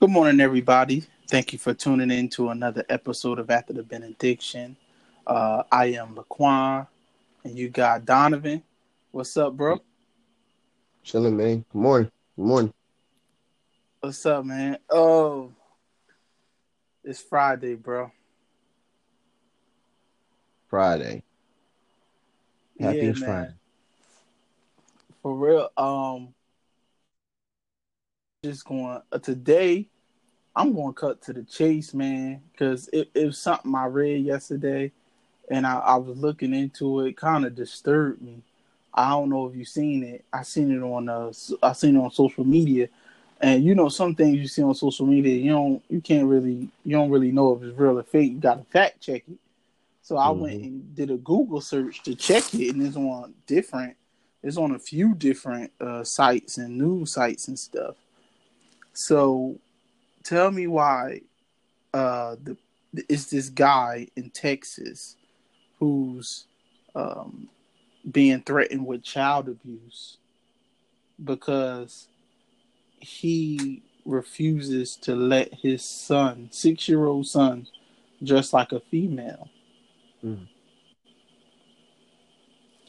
Good morning, everybody. Thank you for tuning in to another episode of After the Benediction. Uh, I am Laquan, and you got Donovan. What's up, bro? Chilling, man. Good morning. Good morning. What's up, man? Oh, it's Friday, bro. Friday. Happy Yeah. Friday. For real. Um, just going uh, today. I'm going to cut to the chase, man, because it, it was something I read yesterday, and I, I was looking into it. Kind of disturbed me. I don't know if you've seen it. I seen it on uh, I seen it on social media, and you know some things you see on social media, you don't, you can't really, you don't really know if it's real or fake. You got to fact check it. So I went Mhm. and did a Google search to check it, and it's on different. It's on a few different uh, sites and news sites and stuff. So, tell me why uh, the it's this guy in Texas who's um, being threatened with child abuse because he refuses to let his son, six year old son, dress like a female. Mhm.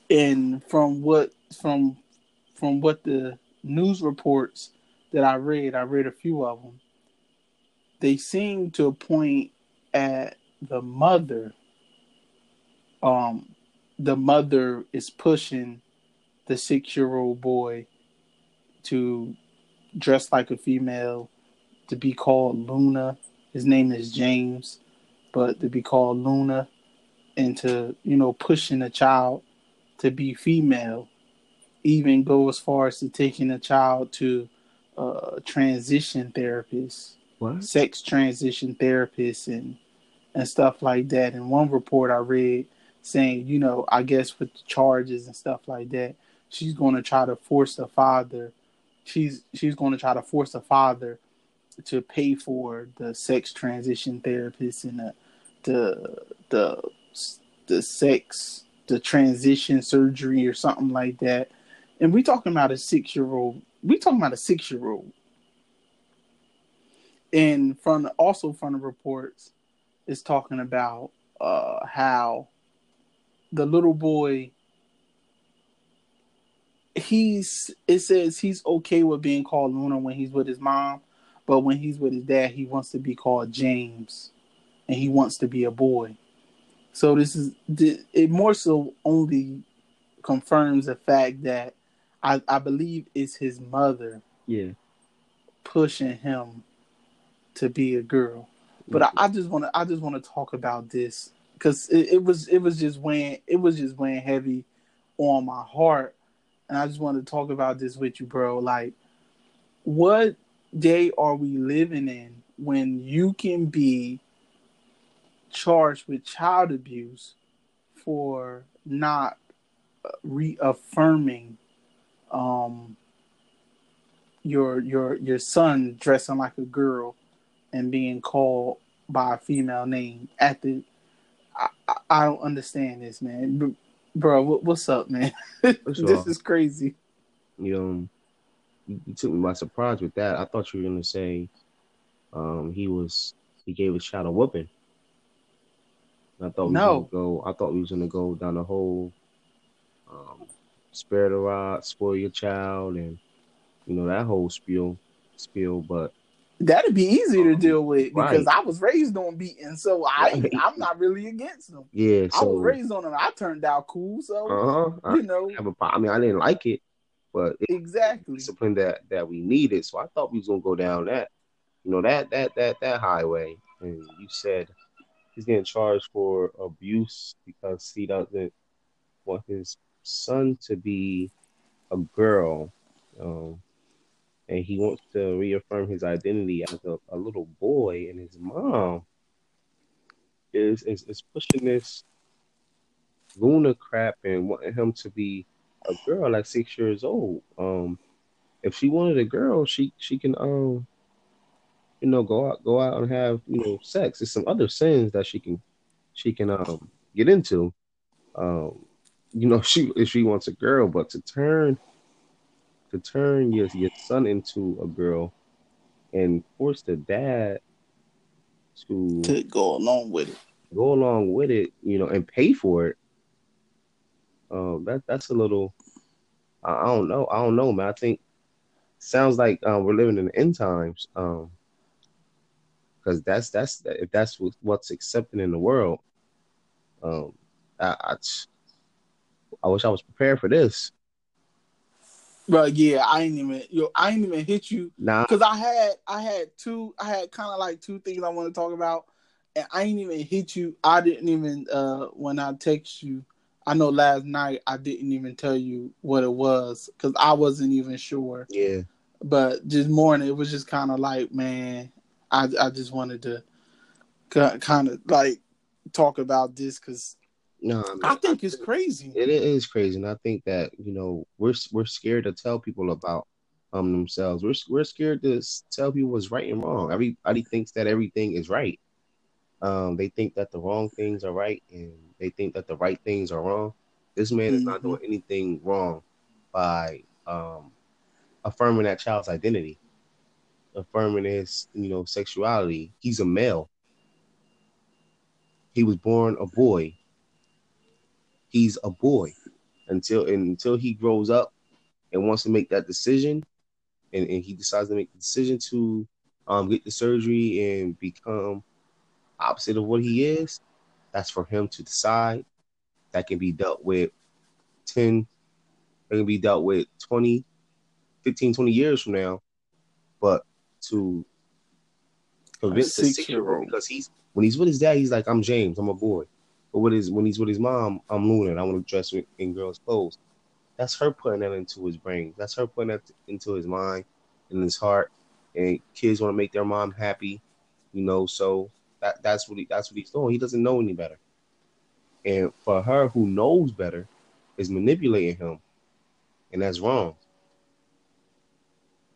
And from what from from what the news reports that I read, I read a few of them. They seem to point at the mother. Um, the mother is pushing the six-year-old boy to dress like a female, to be called Luna. His name is James, but to be called Luna, and to you know pushing a child to be female, even go as far as to taking a child to uh, transition therapists What? sex transition therapists and and stuff like that. And one report I read saying, you know, I guess with the charges and stuff like that, she's going to try to force the father. She's she's going to try to force the father to pay for the sex transition therapist and the the the the sex the transition surgery or something like that. And we talking about a six year old. We talking about a six year old and from also from the reports is talking about uh how the little boy he's it says he's okay with being called Luna when he's with his mom, but when he's with his dad, he wants to be called James, and he wants to be a boy. So this is it more so only confirms the fact that I, I believe it's his mother Yeah. pushing him to be a girl. But I, I just want to I just want to talk about this because it, it was it was just weighing it was just weighing heavy on my heart, and I just want to talk about this with you, bro. Like, what day are we living in when you can be charged with child abuse for not reaffirming um your your your son dressing like a girl and being called by a female name at the I, I, don't understand this man Br- bro what, what's up man this is crazy You know, you, you took me by surprise with that. I thought you were gonna say, um, he was he gave his child a whooping. I thought we No. gonna go. I thought we was gonna go down the whole, um, spare the rod, spoil your child, and you know that whole spiel, spiel. But that'd be easy to deal with because Right. I was raised on beating so I Right. I'm not really against them yeah, I was raised on them I turned out cool so uh huh. you know have a I mean, I didn't like it, but it's exactly discipline that that we needed. So I thought we was gonna go down that, you know, that that that that highway. And you said he's getting charged for abuse because he doesn't want his son to be a girl, um, and he wants to reaffirm his identity as a, a little boy. And his mom is is, is pushing this Luna crap and wanting him to be a girl at six years old. Um, if she wanted a girl, she she can um, you know, go out go out and have you know sex. There's some other sins that she can she can um get into. Um, you know, she if she wants a girl, but to turn to turn your your son into a girl, and force the dad to to go along with it. Go along with it, you know, and pay for it. Um, that that's a little. I, I don't know. I don't know, man. I think sounds like um, we're living in the end times. Um, because that's that's if that's what's accepted in the world. Um, I, I, I wish I was prepared for this. Bro, yeah, I ain't even yo, I ain't even hit you. Nah, because I had I had two I had kind of like two things I want to talk about, and I ain't even hit you. I didn't even uh when I text you. I know last night I didn't even tell you what it was because I wasn't even sure. Yeah. But this morning it was just kind of like, man, I I just wanted to kind of like talk about this because no, I, I think I it's crazy. It is crazy, and I think that you know we're we're scared to tell people about um themselves. We're we're scared to tell people what's right and wrong. Everybody thinks that everything is right. Um, they think that the wrong things are right, and they think that the right things are wrong. This man mm-hmm. is not mm-hmm. doing anything wrong by um affirming that child's identity, affirming his you know sexuality. He's a male. He was born a boy he's a boy. Until until he grows up and wants to make that decision and, and he decides to make the decision to um, get the surgery and become opposite of what he is that's for him to decide. That can be dealt with 10 that can be dealt with 20 15 20 years from now. But to convince a six year old. because he's when he's with his dad he's like i'm james. I'm a boy but with his when he's with his mom, I'm Luna and I want to dress in girls' clothes. That's her putting that into his brain. That's her putting that into his mind and his heart. And kids want to make their mom happy, you know. So that that's what he that's what he's doing. He doesn't know any better. And for her who knows better is manipulating him. And that's wrong.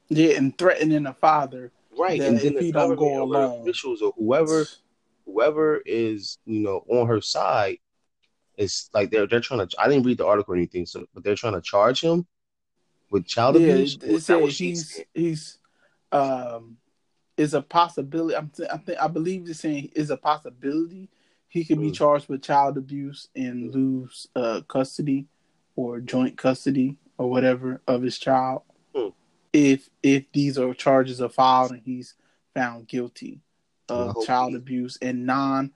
Yeah, and threatening a father. Right. And then if the he don't go along. officials or whoever whoever is you know on her side is like they're they're trying to. I didn't read the article or anything, so but they're trying to charge him with child yeah, abuse. It, it says he's he's um is a possibility. I'm th- I think I believe it's saying is a possibility he could be mm. charged with child abuse and lose uh, custody or joint custody or whatever of his child mm. if if these are charges are filed and he's found guilty of child abuse and non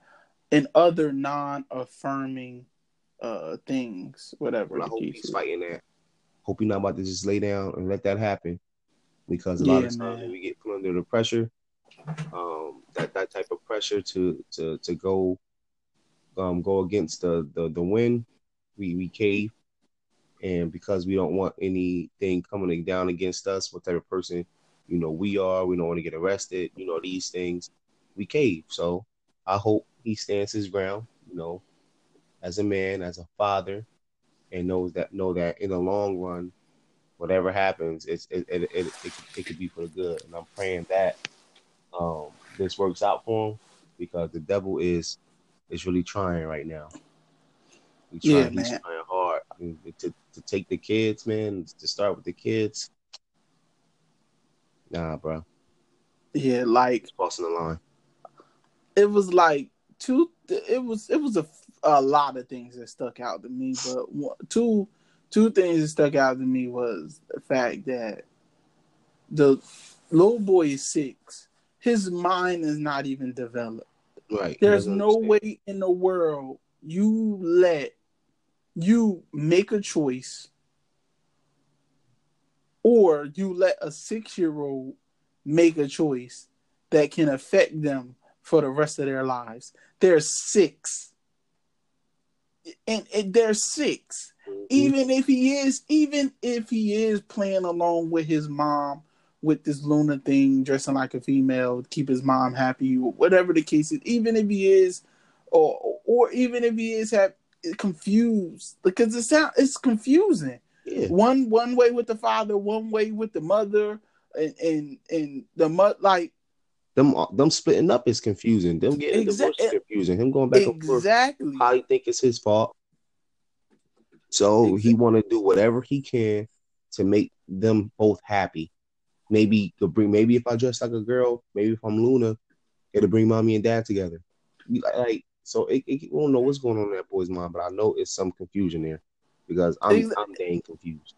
and other non affirming uh things, whatever. Well, I hope he's is. fighting that. Hope you're not about to just lay down and let that happen. Because a yeah, lot of times we get put under the pressure, um, that, that type of pressure to to to go um go against the the, the wind, we, we cave. And because we don't want anything coming down against us, what type of person, you know, we are, we don't want to get arrested, you know, these things we cave. So I hope he stands his ground, you know, as a man, as a father, and knows that know that in the long run, whatever happens, it's it it, it, it, it could be for the good. And I'm praying that um, this works out for him because the devil is is really trying right now. He's trying, yeah, man. He's trying hard to, to take the kids, man. To start with the kids. Nah, bro. Yeah, like crossing the line it was like two. It was it was a, a lot of things that stuck out to me, but one, two two things that stuck out to me was the fact that the little boy is six. His mind is not even developed. Right. There's no way in the world you let you make a choice or you let a six year old make a choice that can affect them for the rest of their lives. There's six. And, and there's 6 mm-hmm. Even if he is, even if he is playing along with his mom with this Luna thing, dressing like a female, keep his mom happy, whatever the case is, even if he is, or or even if he is have, confused, because it sound it's confusing. Yeah. One one way with the father, one way with the mother, and and and the mother like them uh, them splitting up is confusing. Them getting exactly. divorced is eh, confusing. Him going back exactly. and forth. How you think it's his fault? So exactly. he want to do whatever he can to make them both happy. maybe could bring maybe if I dress like a girl, maybe if I'm Luna, it'll bring mommy and dad together. Like so, it, it, we don't know what's going on in that boy's mind, but I know it's some confusion there because I'm exactly. I'm dang confused.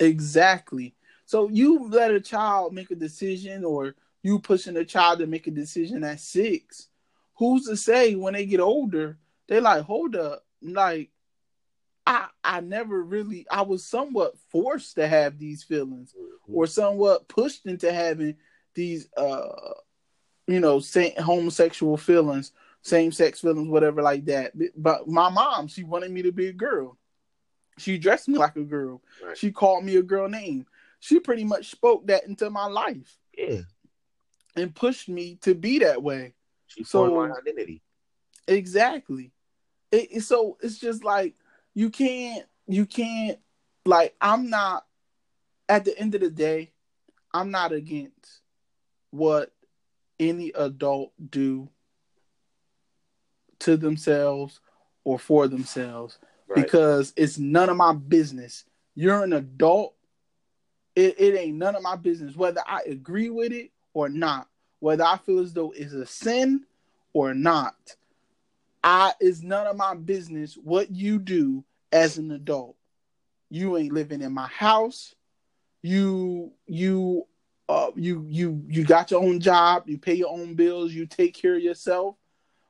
Exactly. So you let a child make a decision, or you pushing a child to make a decision at six. Who's to say when they get older, they like, hold up, like I I never really I was somewhat forced to have these feelings mm-hmm. or somewhat pushed into having these uh you know same homosexual feelings, same sex feelings, whatever like that. But my mom, she wanted me to be a girl. She dressed me like a girl. Right. She called me a girl name. She pretty much spoke that into my life. Yeah. And pushed me to be that way. She formed my identity. Exactly. It, so it's just like you can't you can't like I'm not at the end of the day, I'm not against what any adult do to themselves or for themselves right. because it's none of my business. You're an adult. It, it ain't none of my business whether I agree with it or not, whether I feel as though it's a sin or not. I it's none of my business what you do as an adult. You ain't living in my house. You you uh you you you got your own job, you pay your own bills, you take care of yourself.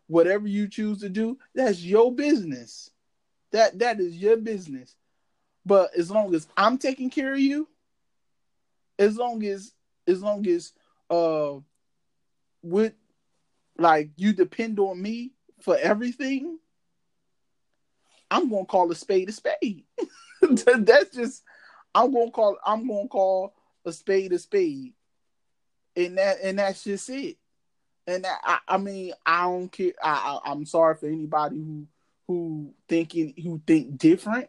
Whatever you choose to do, that's your business. That that is your business. But as long as I'm taking care of you, as long as as long as uh with like you depend on me for everything, I'm gonna call a spade a spade. That's just I'm gonna call I'm gonna call a spade a spade, and that and that's just it. And that, I, I mean I don't care. I, I I'm sorry for anybody who who thinking who think different,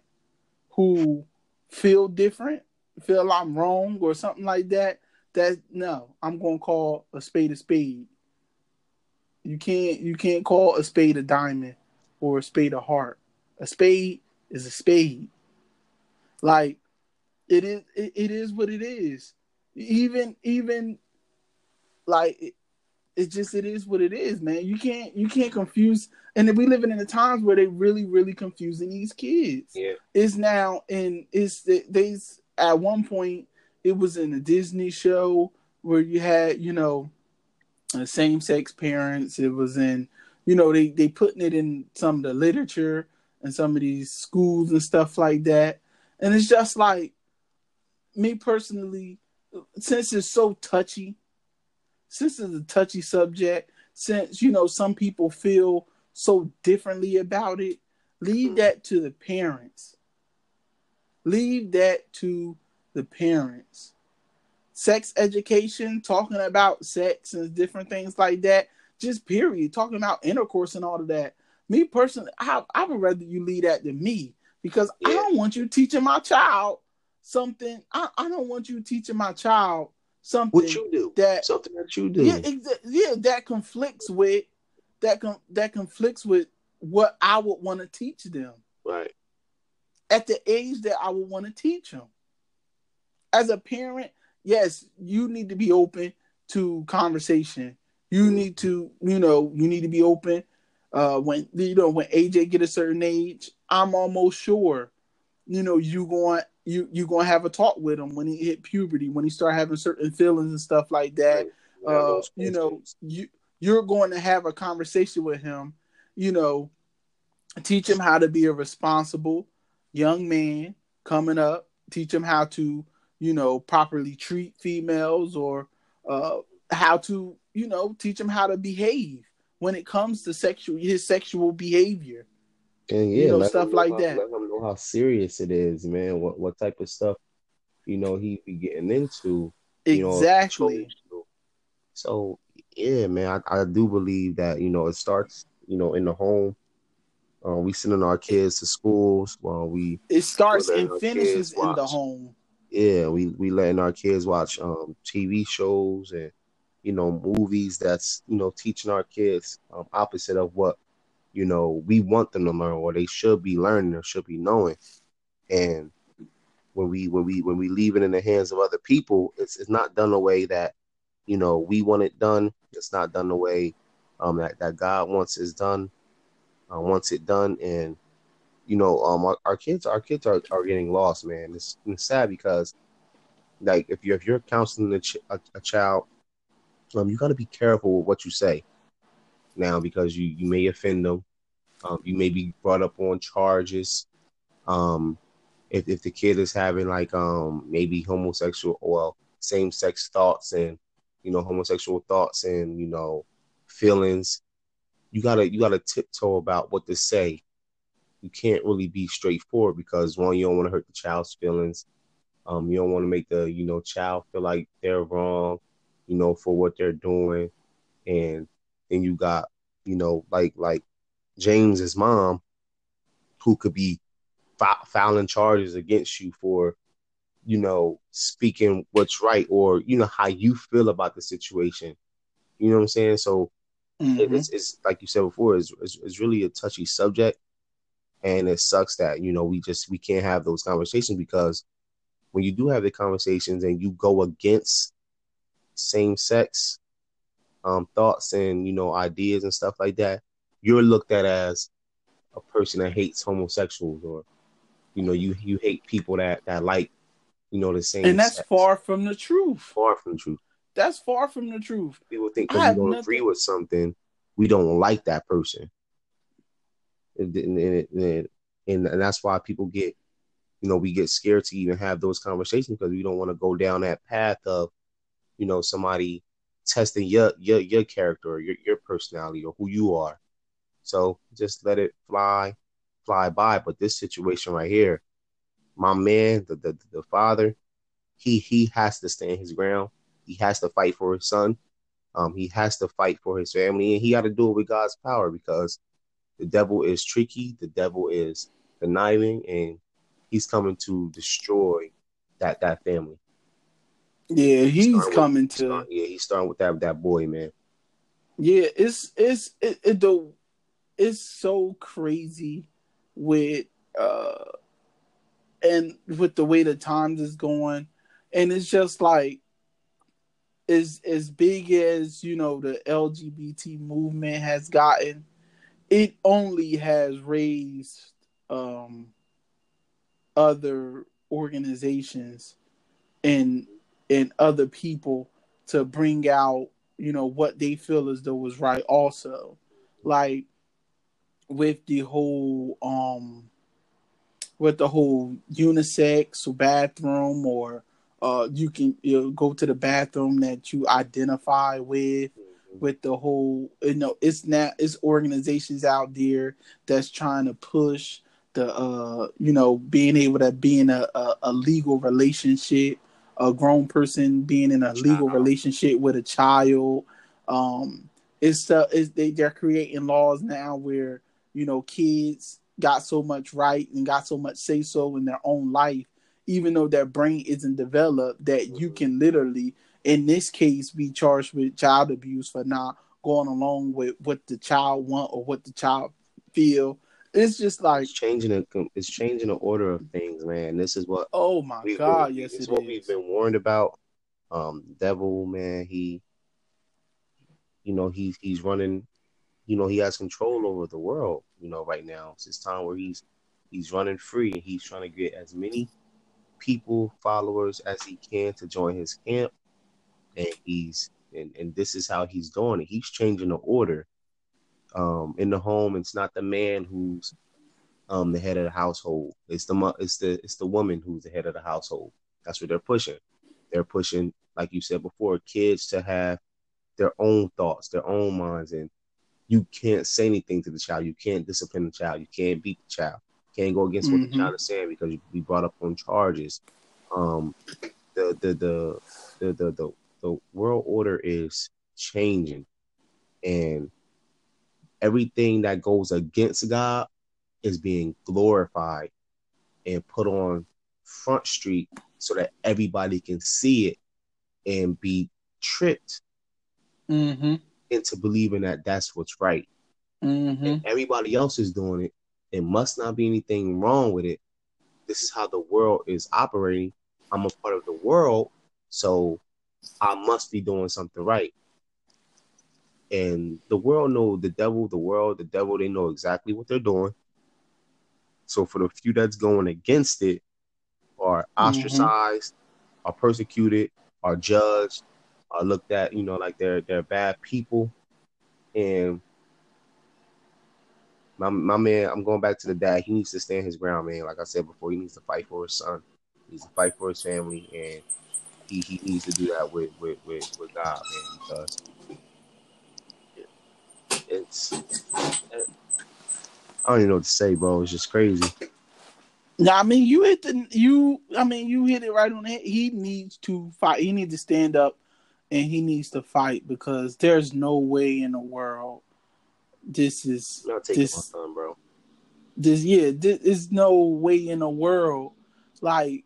who feel different, feel I'm wrong or something like that. That no, I'm gonna call a spade a spade. You can't you can't call a spade a diamond or a spade a heart. A spade is a spade. Like it is it, it is what it is. Even even like it, it just it is what it is, man. You can't you can't confuse and we living in the times where they really really confusing these kids. Yeah. It's now in it's they at one point it was in a Disney show where you had, you know, uh, same sex parents. It was in, you know, they they putting it in some of the literature and some of these schools and stuff like that. And it's just like me personally, since it's so touchy, since it's a touchy subject, since you know some people feel so differently about it, leave mm. that to the parents. Leave that to the parents. Sex education, talking about sex and different things like that, just period, talking about intercourse and all of that me personally, I, I would rather you lead that than me because yeah. I don't want you teaching my child something. I, I don't want you teaching my child something what you do that something that you do. Yeah, exa- yeah, that conflicts with that com- that conflicts with what I would want to teach them. Right. At the age that I would want to teach them. As a parent, yes, you need to be open to conversation. You mm. need to, you know, you need to be open uh, when you know when AJ get a certain age, I'm almost sure, you know, you going you you gonna have a talk with him when he hit puberty, when he start having certain feelings and stuff like that. Right. Uh, you know, you you're going to have a conversation with him. You know, teach him how to be a responsible young man coming up. Teach him how to, you know, properly treat females or uh, how to, you know, teach him how to behave when it comes to sexual his sexual behavior. And yeah, you know, stuff like how, that. Let him know how serious it is, man. What what type of stuff, you know, he be getting into. Exactly. Know, so yeah, man, I, I do believe that you know it starts, you know, in the home. Uh, we sending our kids to schools while we. It starts and finishes in the home. Yeah, we we letting our kids watch um TV shows and you know, movies that's, you know, teaching our kids um, opposite of what, you know, we want them to learn or they should be learning or should be knowing. And when we when we when we leave it in the hands of other people, it's it's not done the way that you know we want it done. It's not done the way um, that that God wants it done. Uh, wants it done, and you know, um, our, our kids, our kids are, are getting lost, man. It's, it's sad because, like, if you if you're counseling a, ch- a, a child, um, you got to be careful with what you say now because you you may offend them. Um, you may be brought up on charges. Um, if if the kid is having like um maybe homosexual well same sex thoughts and you know homosexual thoughts and you know feelings, you gotta you gotta tiptoe about what to say. You can't really be straightforward because one, you don't want to hurt the child's feelings. Um, you don't want to make the you know child feel like they're wrong, you know, for what they're doing, and then you got you know like like James's mom, who could be filing charges against you for, you know, speaking what's right or you know how you feel about the situation. You know what I'm saying? So mm-hmm. it's, it's like you said before, it's, it's, it's really a touchy subject, and it sucks that you know we just we can't have those conversations because when you do have the conversations and you go against same sex um, thoughts and you know ideas and stuff like that, you're looked at as a person that hates homosexuals or you know you you hate people that that like you know the same and that's sex. far from the truth. Far from the truth. That's far from the truth. People think because we don't nothing... agree with something we don't like that person and, and, and, and, that's why people get you know we get scared to even have those conversations because we don't want to go down that path of you know somebody testing your your your character or your, your personality or who you are so just let it fly fly by. But this situation right here, my man, the the, the father, he he has to stand his ground. He has to fight for his son. Um, he has to fight for his family, and he got to do it with God's power because the devil is tricky. The devil is conniving, and he's coming to destroy that that family. Yeah, he's, he's coming with, to. yeah, he's starting with that that boy, man. Yeah, it's it's it, it the it's so crazy with uh and with the way the times is going and it's just like as as big as you know the lgbt movement has gotten it only has raised um other organizations and and other people to bring out you know what they feel as though was right also like with the whole um with the whole unisex bathroom or uh you can you know, go to the bathroom that you identify with. With the whole you know it's not it's organizations out there that's trying to push the uh you know being able to be in a, a, a legal relationship a grown person being in a legal relationship with a child. Um it's uh it's, they, they're creating laws now where you know, kids got so much right and got so much say so in their own life, even though their brain isn't developed, that you can literally, in this case, be charged with child abuse for not going along with what the child want or what the child feel. It's just like it's changing a, it's changing the order of things, man. This is what oh my god, been, yes, it's what is. we've been warned about. Um, devil, man, he, you know, he's he's running you know, he has control over the world, you know, right now. It's his time where he's he's running free and he's trying to get as many people, followers as he can to join his camp. And he's and, and this is how he's doing it. He's changing the order. Um, in the home, it's not the man who's um the head of the household. It's the it's the it's the woman who's the head of the household. That's what they're pushing. They're pushing, like you said before, kids to have their own thoughts, their own minds, and you can't say anything to the child. You can't discipline the child. You can't beat the child. You can't go against mm-hmm. what the mm-hmm. child is saying because you be brought up on charges. Um, the the the the the the, the world order is changing, and everything that goes against God is being glorified and put on front street so that everybody can see it and be tricked mm-hmm into believing that that's what's right. Mm-hmm. everybody else is doing it. It must not be anything wrong with it. this is how the world is operating. I'm a part of the world, so I must be doing something right. And the world know the devil, the world, the devil, they know exactly what they're doing. So for the few that's going against it are mm-hmm. ostracized, mm-hmm. are persecuted, are judged, are looked at, you know, like they're they're bad people. And my my man, I'm going back to the dad. He needs to stand his ground, man. Like I said before, he needs to fight for his son. He needs to fight for his family, and he, he needs to do that with with with, with God, man, because it's. I don't even know what to say, bro. It's just crazy. No, I mean you hit the you. I mean you hit it right on the head. He needs to fight. He needs to stand up, and he needs to fight because there's no way in the world this is this son, bro. This yeah, this is no way in the world. Like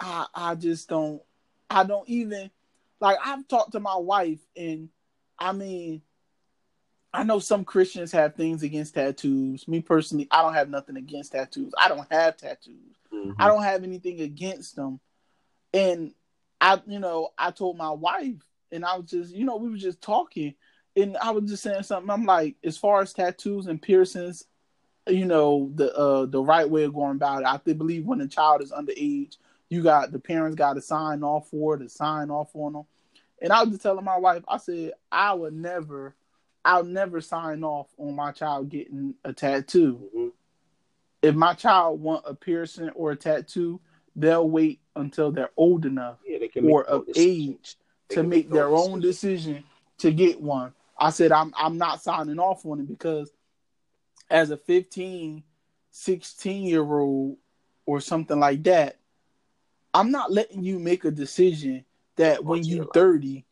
I I just don't I don't even like I've talked to my wife and I mean I know some Christians have things against tattoos. Me personally, I don't have nothing against tattoos. I don't have tattoos. Mm-hmm. I don't have anything against them. And I, you know, I told my wife, and I was just, you know, we were just talking, and I was just saying something. I'm like, as far as tattoos and piercings, you know, the uh the right way of going about it. I believe when a child is underage, you got the parents got to sign off for it, to sign off on them. And I was just telling my wife, I said, I would never I'll never sign off on my child getting a tattoo. Mm-hmm. If my child want a piercing or a tattoo, they'll wait until they're old enough yeah, or of age they to make, their own decision. decision to get one. I said I'm I'm not signing off on it because as a 15, 16 year old or something like that, I'm not letting you make a decision that when you 30,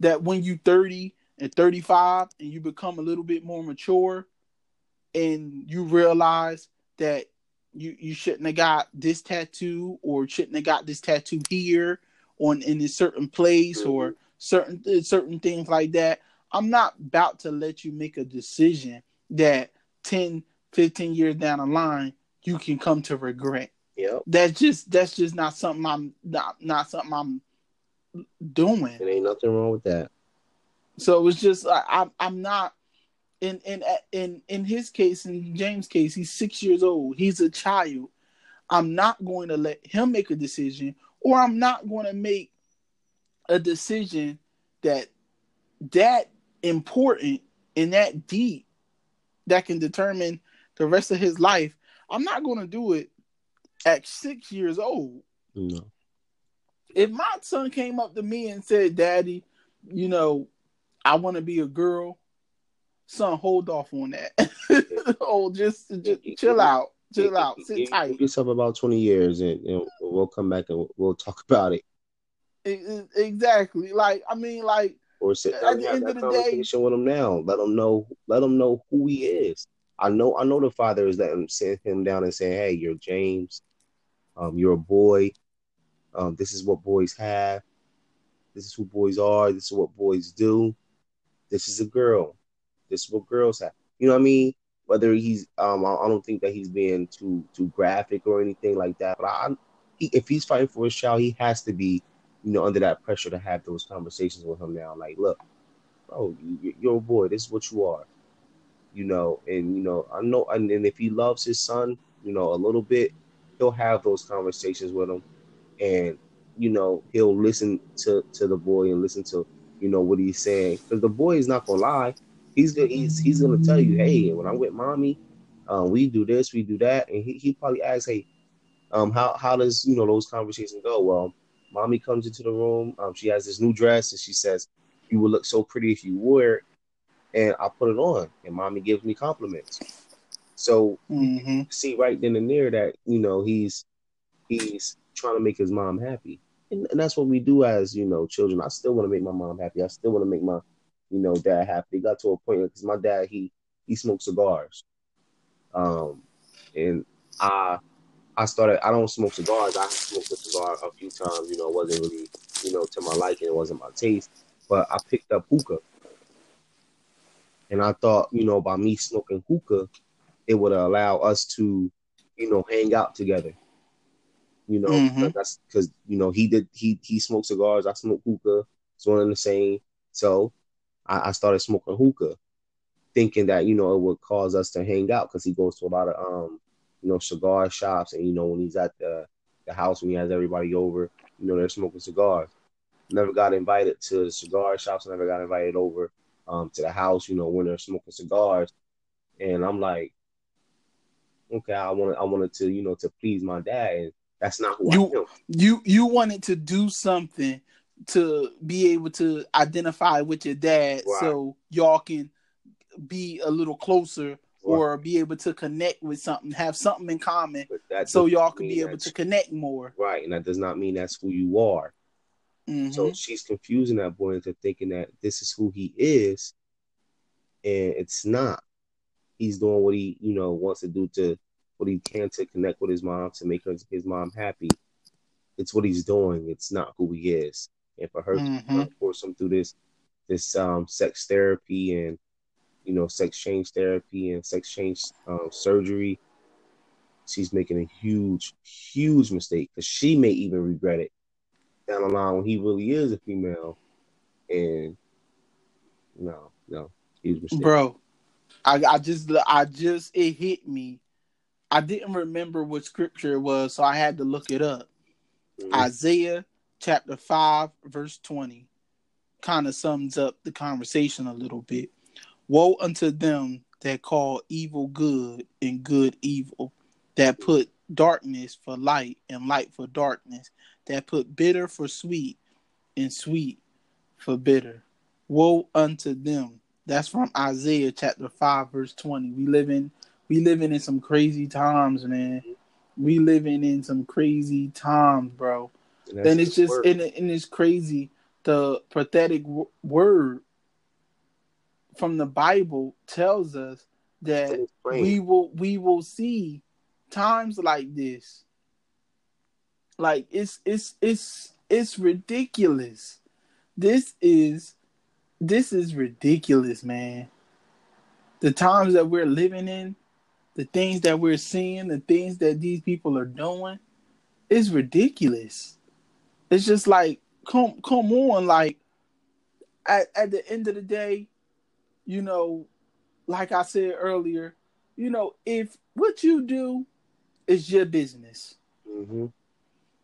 that when you 30 and 35 and you become a little bit more mature and you realize that you you shouldn't have got this tattoo or shouldn't have got this tattoo here on in a certain place mm-hmm. or certain certain things like that i'm not about to let you make a decision that 10 15 years down the line you can come to regret that's just that's just not something i'm not not something i'm doing It ain't nothing wrong with that so it's just I, I'm I'm not in in in in his case in James' case he's six years old. He's a child. I'm not going to let him make a decision, or I'm not going to make a decision that that important and that deep that can determine the rest of his life. I'm not going to do it at six years old. No. If my son came up to me and said, "Daddy, you know, I want to be a girl. Son, hold off on that. oh, just, just chill out, chill out, sit tight. Give yourself about twenty years, and, and we'll come back and we'll talk about it. Exactly. Like I mean, like or sit down and have that conversation day, with him now. Let him know. Let him know who he is. I know. I know the father is letting send him down and saying, "Hey, you're James. Um, you're a boy. Um, this is what boys have. This is who boys are. This is what boys do. This is a girl. This is what girls have. You know what I mean? Whether he's, um, I, don't think that he's being too too graphic or anything like that. But I, he, if he's fighting for his child, he has to be, you know, under that pressure to have those conversations with him now. Like, look, bro, you, you're a boy. This is what you are. You know, and you know, I know, and, and if he loves his son, you know, a little bit, he'll have those conversations with him, and you know, he'll listen to to the boy and listen to you know what he's saying because the boy is not gonna lie. He's gonna he's he's gonna tell you, hey, when I'm with mommy, um, we do this, we do that, and he, he probably asks, hey, um, how how does you know those conversations go? Well, mommy comes into the room, um, she has this new dress, and she says, you would look so pretty if you wore it, and I put it on, and mommy gives me compliments. So mm-hmm. see right then and there that you know he's he's trying to make his mom happy and, and that's what we do as you know children. I still want to make my mom happy. I still want to make my you know dad happy. It got to a point because my dad he he smoked cigars, um, and I I started. I don't smoke cigars. I smoked a cigar a few times. You know, it wasn't really you know to my liking. It wasn't my taste. But I picked up hookah, and I thought you know by me smoking hookah, it would allow us to you know hang out together You know, mm-hmm. that's because you know he did he he smoked cigars. I smoked hookah. It's one and the same. So I, I started smoking hookah, thinking that you know it would cause us to hang out because he goes to a lot of um you know cigar shops and you know when he's at the the house when he has everybody over, you know they're smoking cigars. Never got invited to the cigar shops. Never got invited over um to the house. You know when they're smoking cigars, and I'm like, okay, I wanted I wanted to you know to please my dad, and that's not who you, I am. You you wanted to do something to be able to identify with your dad, right. so y'all can be a little closer or be able to connect with something, have something in common, so y'all can be able to connect more. Right, and that does not mean that's who you are. Mm-hmm. So she's confusing that boy into thinking that this is who he is, and it's not. He's doing what he, you know, wants to do to what he can to connect with his mom to make his, his mom happy. It's what he's doing. It's not who he is. And for her mm-hmm. to force him through this this um, sex therapy and you know sex change therapy and sex change um, surgery, she's making a huge, huge mistake because she may even regret it down the line when he really is a female. And no, no, huge mistake, bro. I, I just I just it hit me I didn't remember what scripture it was, so I had to look it up. Mm-hmm. Isaiah chapter 5, verse 20 kind of sums up the conversation a little bit. Woe unto them that call evil good and good evil, that put darkness for light and light for darkness, that put bitter for sweet and sweet for bitter. Woe unto them. That's from Isaiah chapter 5, verse 20. We live in we living in some crazy times, man. We living in some crazy times, bro. And, it's just and, and, it's crazy. The pathetic w- word from the Bible tells us that we will we will see times like this. Like it's it's it's it's ridiculous. This is this is ridiculous, man. The times that we're living in the things that we're seeing, the things that these people are doing, is ridiculous. It's just like, come come on, like at, at the end of the day, you know, like I said earlier, you know, if what you do is your business, mm-hmm.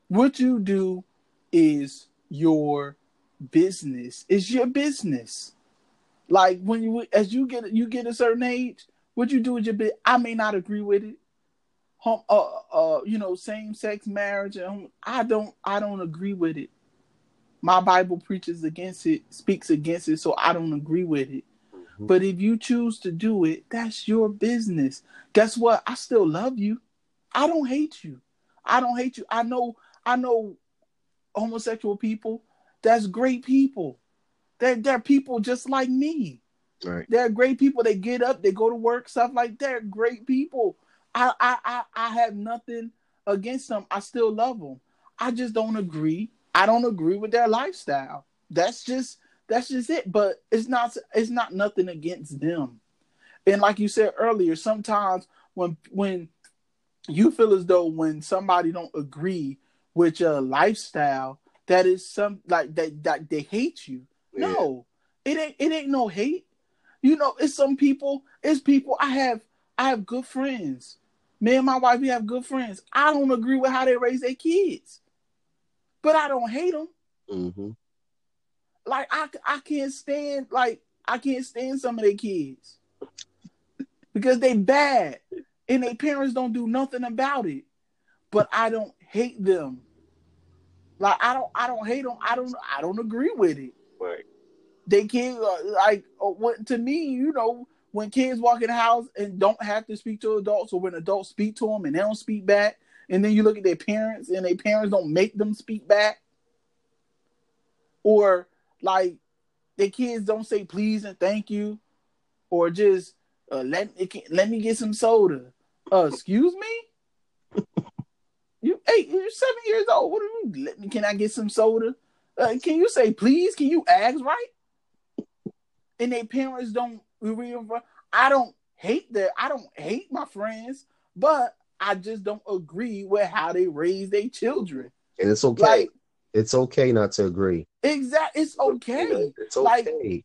what you do is your business. is your business. Like when you as you get you get a certain age, what you do with your bit, I may not agree with it. Home, uh, uh, you know, same sex marriage. I don't, I don't agree with it. My Bible preaches against it, speaks against it, so I don't agree with it. Mm-hmm. But if you choose to do it, that's your business. Guess what? I still love you. I don't hate you. I don't hate you. I know, I know homosexual people. That's great people. They're, they're people just like me. Right. They're great people. They get up, they go to work, stuff like that. They're great people. I, I, I, I have nothing against them. I still love them. I just don't agree. I don't agree with their lifestyle. That's just that's just it. But it's not it's not nothing against them. And like you said earlier, sometimes when when you feel as though when somebody don't agree with your lifestyle, that is some like that that they hate you. Yeah. No, it ain't it ain't no hate. You know, it's some people, it's people I have I have good friends. Me and my wife, we have good friends. I don't agree with how they raise their kids. But I don't hate them. Mm-hmm. Like I I can't stand like I can't stand some of their kids. because they bad and their parents don't do nothing about it. But I don't hate them. Like I don't I don't hate them. I don't I don't agree with it. Right they can't uh, like uh, what to me, you know, when kids walk in the house and don't have to speak to adults, or when adults speak to them and they don't speak back, and then you look at their parents and their parents don't make them speak back, or like their kids don't say please and thank you, or just uh, let me let me get some soda. Uh, excuse me. You eight, you're seven years old. What do you mean? Let me, can I get some soda? Uh, can you say please? Can you ask right? and their parents don't I don't hate that. I don't hate my friends, but I just don't agree with how they raise their children. And it's okay. Like it's okay not to agree. Exactly. it's okay. It's Like, okay.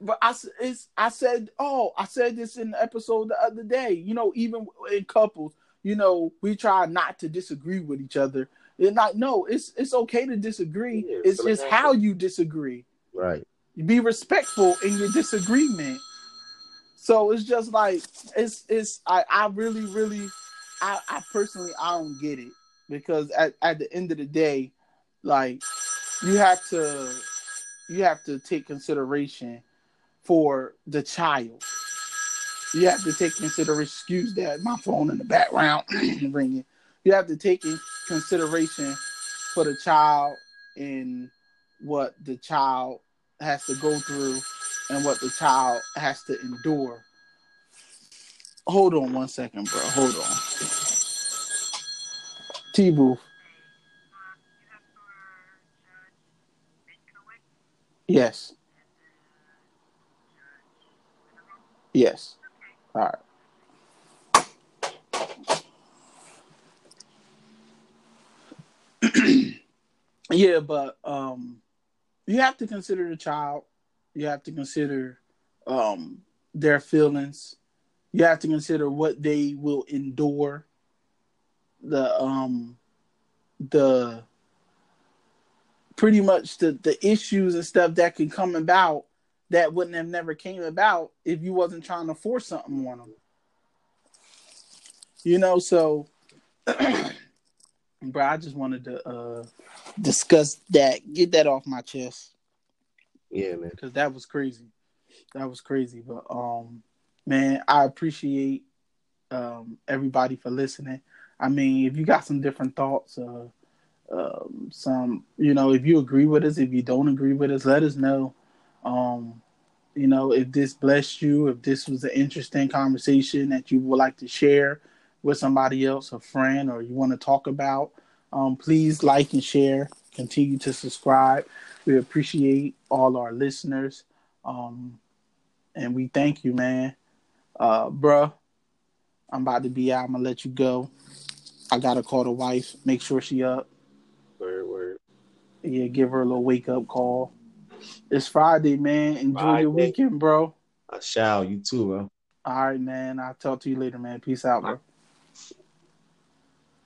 but I it's I said oh I said this in the episode the other day. You know, even in couples, you know, we try not to disagree with each other. And like no, it's it's okay to disagree. Yeah, it's just how you disagree. right. Be respectful in your disagreement. So it's just like it's it's I I really really I I personally I don't get it because at at the end of the day, like you have to you have to take consideration for the child. You have to take consideration. Excuse that, my phone in the background ringing. You have to take in consideration for the child and what the child has to go through and what the child has to endure. Hold on one second, bro. Hold on. T Booth. Yes. Yes. All right. yeah, but um you have to consider the child. You have to consider um their feelings. You have to consider what they will endure. The um the pretty much the the issues and stuff that can come about that wouldn't have never came about if you wasn't trying to force something on them. You know, so bro, I just wanted to uh discuss that, get that off my chest Yeah, man. because that was crazy. That was crazy. But um, man, I appreciate um everybody for listening. I mean, if you got some different thoughts, uh, um, some you know, if you agree with us, if you don't agree with us, let us know. Um, you know, if this blessed you, if this was an interesting conversation that you would like to share with somebody else, a friend, or you want to talk about, um, please like and share. Continue to subscribe. We appreciate all our listeners. Um, and we thank you, man. Uh, bruh, I'm about to be out. I'm gonna let you go. I gotta call the wife, make sure she up. Word, word. Yeah, give her a little wake up call. It's Friday, man. Enjoy your weekend, bro. I shall. You too, bro. All right, man. I'll talk to you later, man. Peace out, bro.